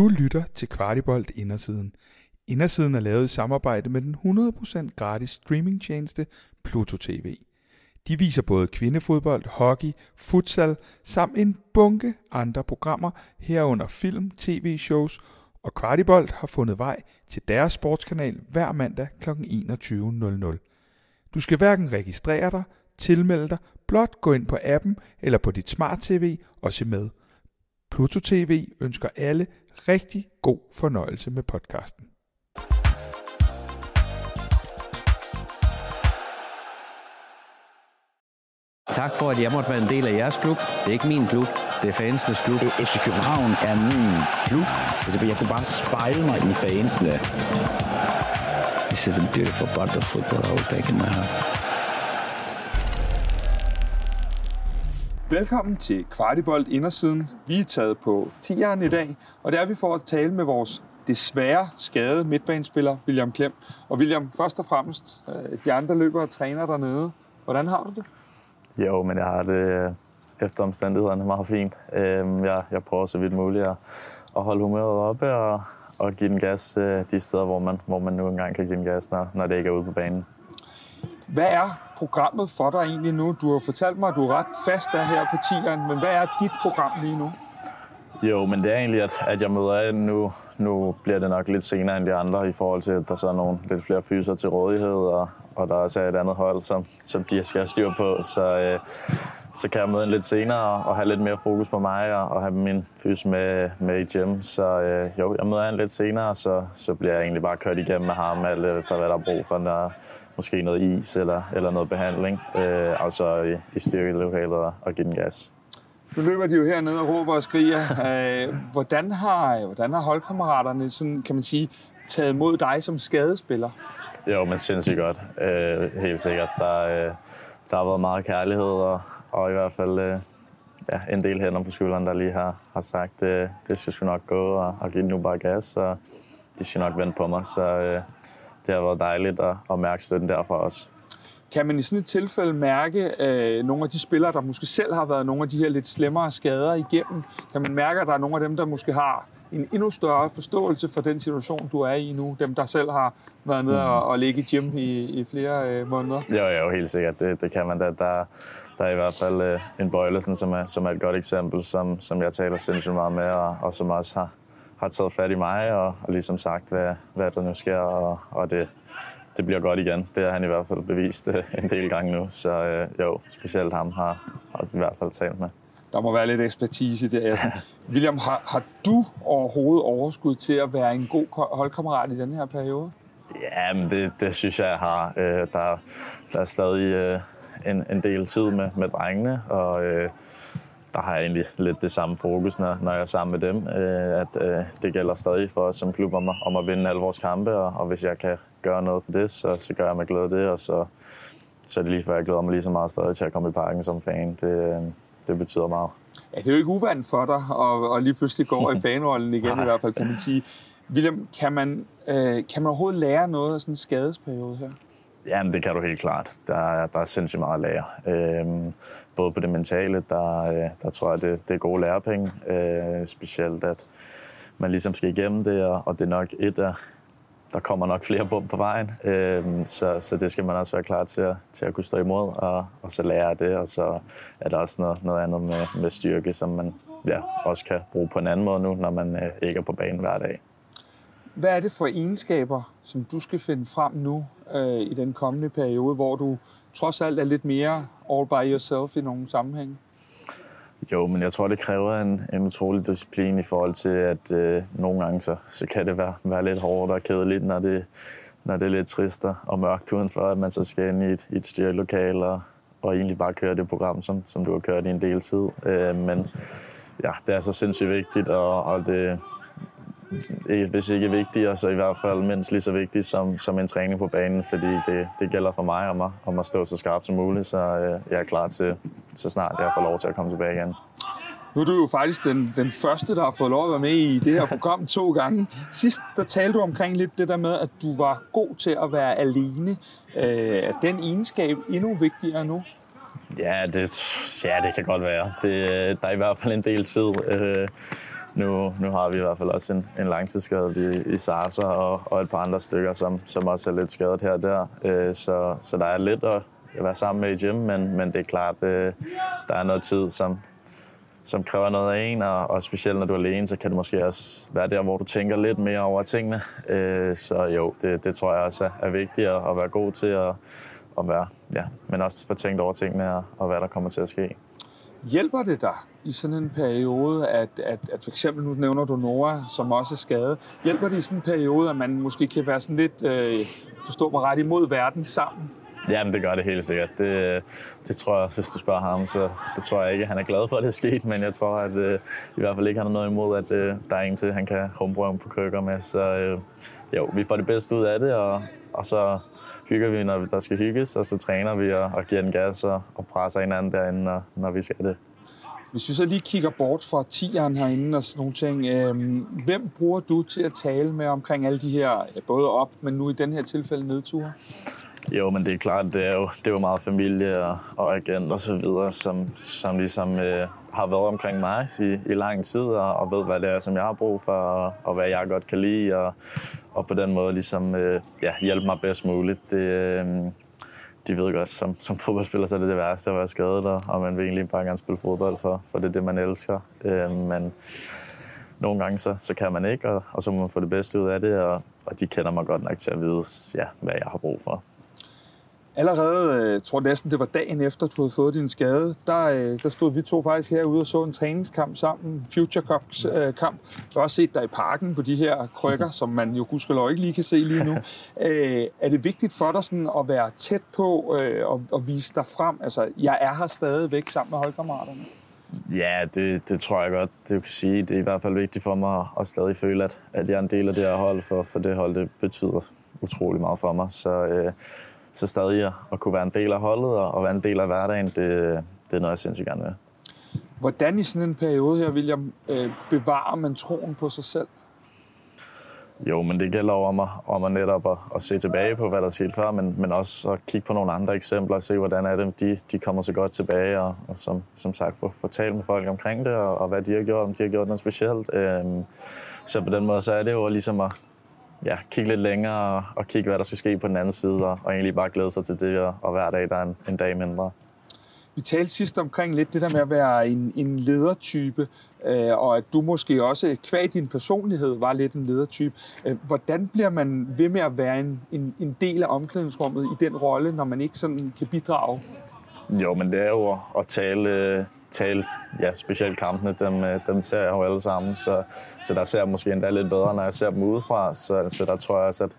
Du lytter til Kvartibolt Indersiden. Indersiden er lavet i samarbejde med den 100% gratis streamingtjeneste Pluto TV. De viser både kvindefodbold, hockey, futsal samt en bunke andre programmer herunder film, tv-shows og Kvartibolt har fundet vej til deres sportskanal hver mandag kl. 21.00. Du skal hverken registrere dig, tilmelde dig, blot gå ind på appen eller på dit smart-tv og se med. Pluto TV ønsker alle rigtig god fornøjelse med podcasten. Tak for, at jeg måtte være en del af jeres klub. Det er ikke min klub, det er fansenes klub. FC København er min klub. Altså, jeg kunne bare spejle mig i fansene. This is the beautiful part of football I will take in my heart. Velkommen til Kvartibolt Indersiden. Vi er taget på 10'eren i dag, og det er vi for at tale med vores desværre skadede midtbanespiller, William Klem. Og William, først og fremmest, øh, de andre løbere og træner dernede. Hvordan har du det? Jo, men jeg har det øh, efter omstændighederne meget fint. Øhm, jeg, jeg prøver så vidt muligt at, at holde humøret oppe og, og give den gas øh, de steder, hvor man, hvor man nu engang kan give den gas, når, når det ikke er ude på banen. Hvad er programmet for dig egentlig nu? Du har fortalt mig, at du er ret fast der her på 10'eren, men hvad er dit program lige nu? Jo, men det er egentlig, at, at jeg møder ind nu. Nu bliver det nok lidt senere end de andre i forhold til, at der så er nogle lidt flere fyser til rådighed, og, og der også er et andet hold, som, som de skal have styr på. Så, øh, så kan jeg møde ind lidt senere og have lidt mere fokus på mig og, og have min fys med, med i gym. Så øh, jo, jeg møder ind lidt senere, så, så bliver jeg egentlig bare kørt igennem med ham, alt øh, efter hvad der er brug for. når, måske noget is eller, eller noget behandling, øh, og så i, i styrkelokalet og, og give den gas. Nu løber de jo hernede og råber og skriger. Øh, hvordan, har, hvordan har holdkammeraterne, sådan, kan man sige, taget mod dig som skadespiller? Jo, men sindssygt godt. Øh, helt sikkert. Der, øh, der har været meget kærlighed, og, og i hvert fald øh, ja, en del hænder på skulderen, der lige har, har sagt, øh, det skal sgu nok gå, og, og give nu bare gas, og de skal nok vente på mig. Så øh, det har været dejligt at, at mærke støtten derfra også. Kan man i sådan et tilfælde mærke øh, nogle af de spillere, der måske selv har været nogle af de her lidt slemmere skader igennem? Kan man mærke, at der er nogle af dem, der måske har en endnu større forståelse for den situation, du er i nu? Dem, der selv har været nede og, og ligge i gym i, i flere øh, måneder? Jo, jo, helt sikkert. Det, det kan man da. Der, der er i hvert fald øh, en Bøjlesen, som er, som er et godt eksempel, som, som jeg taler sindssygt meget med, og, og som også har, har taget fat i mig, og, og ligesom sagt, hvad, hvad der nu sker, og, og det, det bliver godt igen. Det har han i hvert fald bevist øh, en del gange nu, så øh, jo, specielt ham har, har i hvert fald talt med. Der må være lidt ekspertise der. William, har, har du overhovedet overskud til at være en god holdkammerat i den her periode? Ja, men det, det synes jeg, jeg har. Øh, der, der er stadig øh, en, en del tid med, med drengene, og øh, der har jeg egentlig lidt det samme fokus, når, når jeg er sammen med dem. Øh, at øh, det gælder stadig for os som klub om at, om at vinde alle vores kampe, og, og hvis jeg kan gøre noget for det, så, så gør jeg med glæde det, og så, så er det lige før, jeg glæder mig lige så meget stadig til at komme i parken som fan. Det, øh, det betyder meget. Ja, det er jo ikke uvandt for dig, og, og lige pludselig går i fanrollen igen i hvert fald, kan man sige. William, kan man, øh, kan man overhovedet lære noget af sådan en skadesperiode her? Jamen, det kan du helt klart. Der der er sindssygt meget at lære. Øhm, både på det mentale, der, øh, der tror jeg, det, det er gode lærepenge. Øh, specielt, at man ligesom skal igennem det, og, og det er nok et af, der kommer nok flere bump på vejen. Øhm, så, så det skal man også være klar til at, til at kunne stå imod, og, og så lære af det. Og så er der også noget, noget andet med, med styrke, som man ja, også kan bruge på en anden måde nu, når man øh, ikke er på banen hver dag. Hvad er det for egenskaber, som du skal finde frem nu øh, i den kommende periode, hvor du trods alt er lidt mere all by yourself i nogle sammenhænge? Jo, men jeg tror, det kræver en, en utrolig disciplin i forhold til, at øh, nogle gange så, så kan det være, være lidt hårdt og kedeligt, når det, når det er lidt trist og mørkt udenfor, at man så skal ind i et, i et styrelokale og, og egentlig bare køre det program, som, som du har kørt i en del tid. Øh, men ja, det er så sindssygt vigtigt, og, og det, hvis ikke vigtigere, så i hvert fald mindst lige så vigtigt som, som en træning på banen, fordi det, det gælder for mig om at, om at stå så skarpt som muligt, så øh, jeg er klar til, så snart jeg får lov til at komme tilbage igen. Nu er du jo faktisk den, den første, der har fået lov at være med i det her program to gange. Sidst der talte du omkring lidt det der med, at du var god til at være alene. Øh, er den egenskab endnu vigtigere nu? Ja, det, ja, det kan godt være. Det, der er i hvert fald en del tid. Øh, nu, nu har vi i hvert fald også en, en langtidsskade i, i Sarsa og, og et par andre stykker, som, som også er lidt skadet her og der. Øh, så, så der er lidt at, at være sammen med i gym, men, men det er klart, øh, der er noget tid, som, som kræver noget af en, og, og specielt når du er alene, så kan det måske også være der, hvor du tænker lidt mere over tingene. Øh, så jo, det, det tror jeg også er, er vigtigt at, at være god til at, at være, ja, men også få tænkt over tingene og, og hvad der kommer til at ske. Hjælper det dig i sådan en periode, at, at, at for eksempel, nu nævner du Nora, som også er skadet, hjælper det i sådan en periode, at man måske kan være sådan lidt, øh, forstå mig ret, imod verden sammen? Jamen, det gør det helt sikkert. Det, det tror jeg, hvis du spørger ham, så, så tror jeg ikke, at han er glad for, at det er sket, men jeg tror, at øh, i hvert fald ikke han har noget imod, at øh, der er en til, han kan homebrøve på krykker med. Så øh, jo, vi får det bedste ud af det, og, og så hygger vi, når der skal hygges, og så træner vi og, og giver den gas og, og presser hinanden derinde, når, når vi skal det. Hvis vi så lige kigger bort fra tieren herinde og sådan nogle ting, øh, hvem bruger du til at tale med omkring alle de her, både op, men nu i den her tilfælde nedture? Jo, men det er klart, det er jo, det er jo meget familie og, og agent og så videre, som, som ligesom øh, har været omkring mig i, i lang tid og, og ved, hvad det er, som jeg har brug for og, og hvad jeg godt kan lide og, og på den måde ligesom øh, ja, hjælpe mig bedst muligt. Det, øh, de ved godt, som, som fodboldspiller, så er det det værste at være skadet, og, og man vil egentlig bare gerne spille fodbold, for, for det er det, man elsker. Øh, men nogle gange så, så kan man ikke, og, og så må man få det bedste ud af det, og, og de kender mig godt nok til at vide, ja, hvad jeg har brug for. Allerede, jeg øh, tror næsten, det var dagen efter, du havde fået din skade, der, øh, der stod vi to faktisk herude og så en træningskamp sammen, Future Cup-kamp. Øh, jeg har også set dig i parken på de her krykker, som man jo gudskelov ikke lige kan se lige nu. er det vigtigt for dig sådan at være tæt på og, og vise dig frem? Altså, jeg er her stadigvæk sammen med holdkammeraterne. Ja, det, det tror jeg godt, det du kan sige. Det er i hvert fald vigtigt for mig at stadig føle, at, at jeg er en del af det her hold, for, for det hold det betyder utrolig meget for mig. Så øh, så stadig at kunne være en del af holdet og være en del af hverdagen, det, det er noget, jeg sindssygt gerne vil. Hvordan i sådan en periode her, William, øh, bevarer man troen på sig selv? Jo, men det gælder om at, om at netop at, at se tilbage på, hvad der skete før, men, men også at kigge på nogle andre eksempler og se, hvordan er det, de, de kommer så godt tilbage, og, og som, som sagt få, få talt med folk omkring det, og, og hvad de har gjort, om de har gjort noget specielt. Øhm, så på den måde, så er det jo ligesom at, ja, kigge lidt længere og, og kigge, hvad der skal ske på den anden side, og, og egentlig bare glæde sig til det, og, og hver dag der er en, en dag mindre. Vi talte sidst omkring lidt det der med at være en, en ledertype, øh, og at du måske også, kvæg din personlighed, var lidt en ledertype. Øh, hvordan bliver man ved med at være en, en, en del af omklædningsrummet i den rolle, når man ikke sådan kan bidrage? Jo, men det er jo at tale, tale ja, specielt kampene, dem, øh, dem ser jeg jo alle sammen, så, så der ser jeg måske endda lidt bedre, når jeg ser dem udefra, så, så der tror jeg også, at,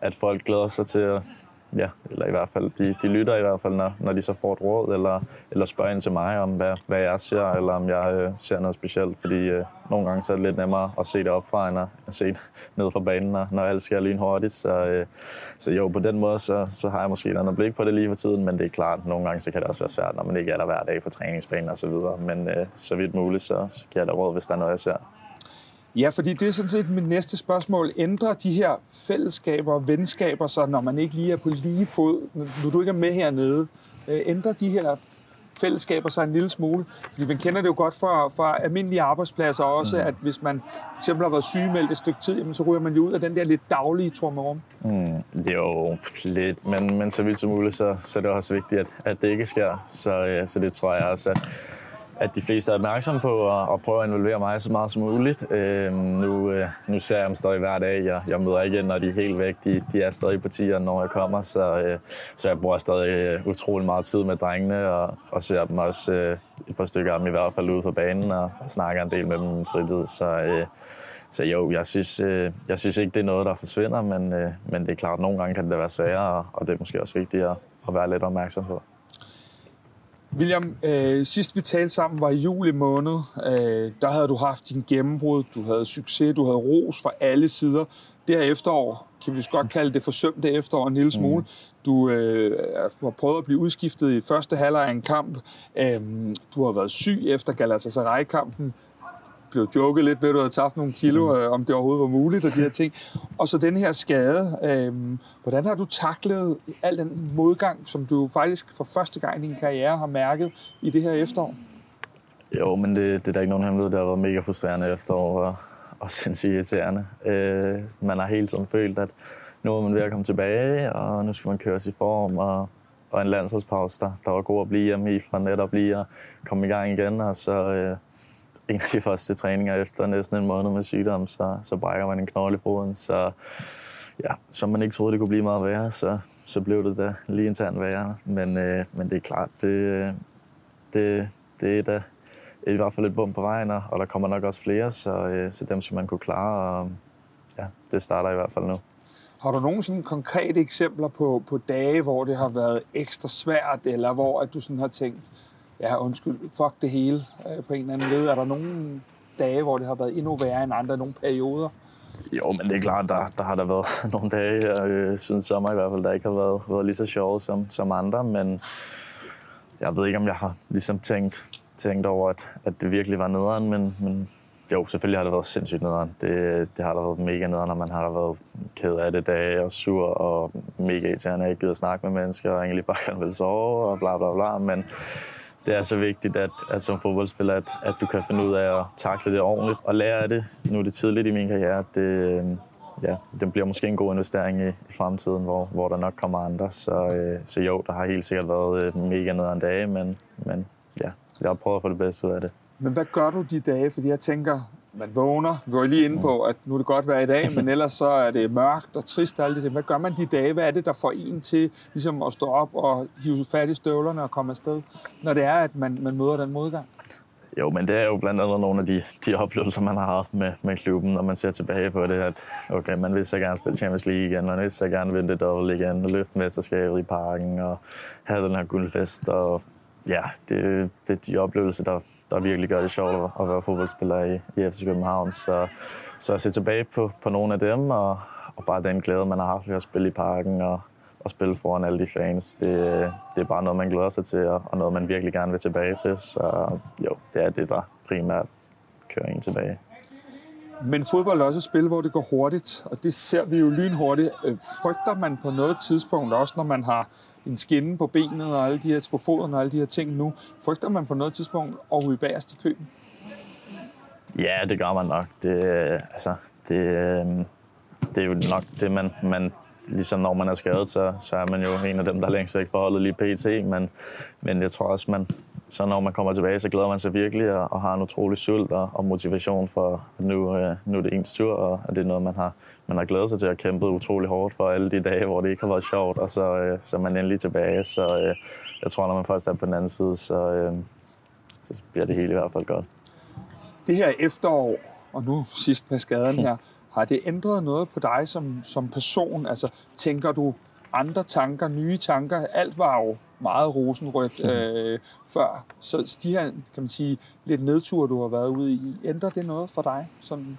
at folk glæder sig til at, ja, eller i hvert fald, de, de lytter i hvert fald, når, når de så får et råd, eller, eller spørger ind til mig om, hvad, hvad jeg ser, eller om jeg øh, ser noget specielt, fordi øh, nogle gange så er det lidt nemmere at se det opfra, end at, se det ned fra banen, når, når alt sker lynhurtigt, så, øh, så jo, på den måde, så, så har jeg måske et andet blik på det lige for tiden, men det er klart, nogle gange så kan det også være svært, når man ikke er der hver dag på træningsbanen og så videre, men øh, så vidt muligt, så, så giver jeg da råd, hvis der er noget, jeg ser. Ja, fordi det er sådan set mit næste spørgsmål. Ændrer de her fællesskaber og venskaber sig, når man ikke lige er på lige fod, når du ikke er med hernede? Øh, ændrer de her fællesskaber sig en lille smule? Fordi man kender det jo godt fra, fra almindelige arbejdspladser også, mm. at hvis man fx har været sygemeldt et stykke tid, jamen, så ryger man jo ud af den der lidt daglige trummerum. Mm, jo, lidt, men, men så vidt som muligt, så, så er det også vigtigt, at, at det ikke sker. Så, ja, så det tror jeg også, at at de fleste er opmærksomme på at, at prøve at involvere mig så meget som muligt. Øh, nu, øh, nu ser jeg dem stadig hver dag. Jeg, jeg møder ikke, når de er helt væk. De, de er stadig på tieren, når jeg kommer, så, øh, så jeg bruger stadig øh, utrolig meget tid med drengene, og, og ser dem også øh, et par stykker af dem i hvert fald ude på banen, og, og snakker en del med dem i fritid. Så, øh, så jo, jeg synes, øh, jeg synes ikke, det er noget, der forsvinder, men, øh, men det er klart, at nogle gange kan det være sværere, og, og det er måske også vigtigt at, at være lidt opmærksom på. William, øh, sidst vi talte sammen var i juli måned. Øh, der havde du haft din gennembrud, du havde succes, du havde ros fra alle sider. Det her efterår, kan vi godt kalde det forsømte efterår en lille smule. Mm. Du øh, har prøvet at blive udskiftet i første halvleg af en kamp. Øh, du har været syg efter Galatasaray-kampen blev joket lidt ved, at du havde tabt nogle kilo, mm. øh, om det overhovedet var muligt, og de her ting. Og så den her skade. Øh, hvordan har du taklet al den modgang, som du faktisk for første gang i din karriere har mærket i det her efterår? Jo, men det, det er der ikke nogen hemmelighed. Det har været mega frustrerende efterår og, og sindssygt irriterende. Øh, man har hele tiden følt, at nu er man ved at komme tilbage, og nu skal man køres i form, og, og en landsholdspause, der, der var god at blive hjemme i, for netop lige at komme i gang igen, og så øh, en af de første træninger efter næsten en måned med sygdom, så, så brækker man en knogle i foden, så ja, som man ikke troede, det kunne blive meget værre, så, så blev det da lige internt værre. Men, øh, men det er klart, det, øh, det, det er da i hvert fald et bump på vejen, og der kommer nok også flere, så, øh, så dem skal man kunne klare, og ja, det starter i hvert fald nu. Har du nogle sådan konkrete eksempler på, på dage, hvor det har været ekstra svært, eller hvor at du sådan har tænkt, ja undskyld, fuck det hele øh, på en eller anden led? Er der nogle dage, hvor det har været endnu værre end andre, nogle perioder? Jo, men det er klart, der, der har der været nogle dage her øh, siden sommer i hvert fald, der ikke har været, været lige så sjove som, som andre, men jeg ved ikke, om jeg har ligesom tænkt, tænkt over, at, at det virkelig var nederen, men, men jo, selvfølgelig har det været sindssygt nederen. Det, det har der været mega nederen, når man har været ked af det dage og sur og mega irriterende. Jeg ikke gider snakke med mennesker og egentlig bare gerne vil sove og bla bla bla, men det er så vigtigt, at, at som fodboldspiller, at, at du kan finde ud af at takle det ordentligt og lære af det. Nu er det tidligt i min karriere. Det, øhm, ja, det bliver måske en god investering i, i fremtiden, hvor, hvor der nok kommer andre. Så, øh, så jo, der har helt sikkert været øh, mega nederen dage, men, men ja, jeg har prøvet at få det bedste ud af det. Men hvad gør du de dage? Fordi jeg tænker, man vågner. Vi var lige inde på, at nu er det godt være i dag, men ellers så er det mørkt og trist og alt det. Hvad gør man de dage? Hvad er det, der får en til ligesom at stå op og hive fat i støvlerne og komme afsted, når det er, at man, man møder den modgang? Jo, men det er jo blandt andet nogle af de, de oplevelser, man har haft med, med klubben, når man ser tilbage på det, at okay, man vil så gerne spille Champions League igen, man vil så gerne vinde det dobbelt igen, løfte mesterskabet i parken og have den her guldfest. Og ja, det, det er de oplevelser, der, der virkelig gør det sjovt at være fodboldspiller i, i FC København. Så, så at se tilbage på, på nogle af dem, og, og bare den glæde, man har haft ved at spille i parken, og, og spille foran alle de fans, det, det er bare noget, man glæder sig til, og noget, man virkelig gerne vil tilbage til. Så jo, det er det, der primært kører en tilbage. Men fodbold er også et spil, hvor det går hurtigt, og det ser vi jo lynhurtigt. Øh, frygter man på noget tidspunkt, også når man har en skinne på benet og alle de her på foden og alle de her ting nu, frygter man på noget tidspunkt at ryge bagerst i køben? Ja, det gør man nok. Det, øh, altså, det, øh, det er jo nok det, man, man ligesom når man er skadet, så, så er man jo en af dem, der er længst væk fra holdet lige pt. Men, men jeg tror også, man, så når man kommer tilbage, så glæder man sig virkelig og, og har en utrolig sult og, og motivation for, for nu, øh, nu er det ens tur, og det er noget, man har, man har glædet sig til at kæmpe utrolig hårdt for alle de dage, hvor det ikke har været sjovt, og så, øh, så er man endelig tilbage. Så øh, jeg tror, når man først er på den anden side, så, øh, så bliver det hele i hvert fald godt. Det her efterår, og nu sidst med skaden her, har det ændret noget på dig som, som person? Altså, tænker du andre tanker, nye tanker? Alt var jo meget rosenrødt øh, før. Så de her, kan man sige, lidt nedture, du har været ude i, ændrer det noget for dig? Sådan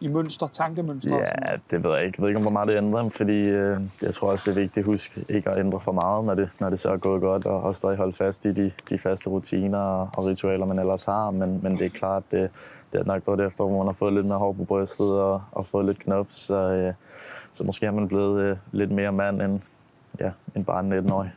i mønster, tankemønster? Ja, det ved jeg ikke. Jeg ved ikke, hvor meget det ændrer, fordi øh, jeg tror også, det er vigtigt at huske ikke at ændre for meget, når det, når det så er gået godt, og, og stadig holde fast i de, de faste rutiner og, og ritualer, man ellers har. Men, men det er klart, det, det er nok gået efter, hvor man har fået lidt mere hår på brystet og, og fået lidt knop, så, øh, så måske har man blevet øh, lidt mere mand end, ja, end bare en 19-årig.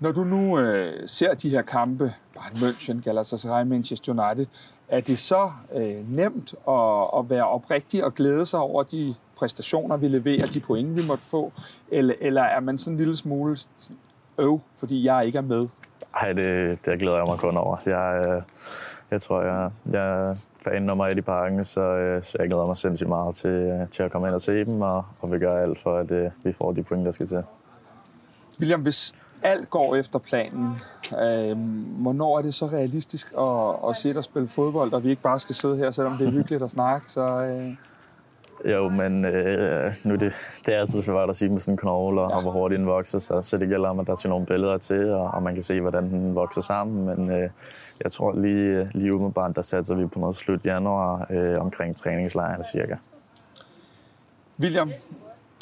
Når du nu øh, ser de her kampe, Bayern München, Galatasaray, Manchester United, er det så øh, nemt at, at være oprigtig og glæde sig over de præstationer, vi leverer, de point, vi måtte få? Eller, eller er man sådan en lille smule øv, fordi jeg ikke er med? Nej, det, det glæder jeg mig kun over. Jeg, øh, jeg tror, jeg, jeg er fan nummer et i parken, så, øh, så jeg glæder mig sindssygt meget til, øh, til at komme ind og se dem, og, og vi gør alt for, at øh, vi får de point, der skal til. William, hvis alt går efter planen, øh, hvornår er det så realistisk at, at sidde og spille fodbold, og vi ikke bare skal sidde her, selvom det er hyggeligt at snakke? Så, øh... Jo, men øh, nu det, det er altid svært at sige med sådan en knogle, og, ja. og hvor hurtigt den vokser, så, så det gælder om, at der er nogle billeder til, og, og man kan se, hvordan den vokser sammen. Men øh, jeg tror lige, lige umiddelbart, der satser vi på noget slut januar øh, omkring træningslejren cirka. William,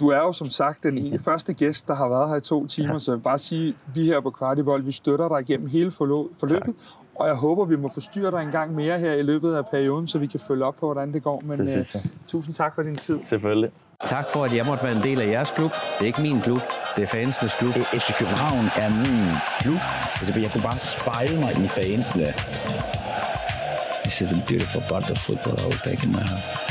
du er jo som sagt den første gæst, der har været her i to timer, ja. så jeg vil bare sige, at vi her på Kvartibold, vi støtter dig igennem hele forløbet, tak. og jeg håber, vi må forstyrre dig en gang mere her i løbet af perioden, så vi kan følge op på, hvordan det går. Men det synes jeg. Uh, tusind tak for din tid. Selvfølgelig. Tak for, at jeg måtte være en del af jeres klub. Det er ikke min klub, det er fansenes klub. FC København er min klub. Altså, jeg kunne bare spejle mig i fansene. This is the beautiful part of football I will take in my heart.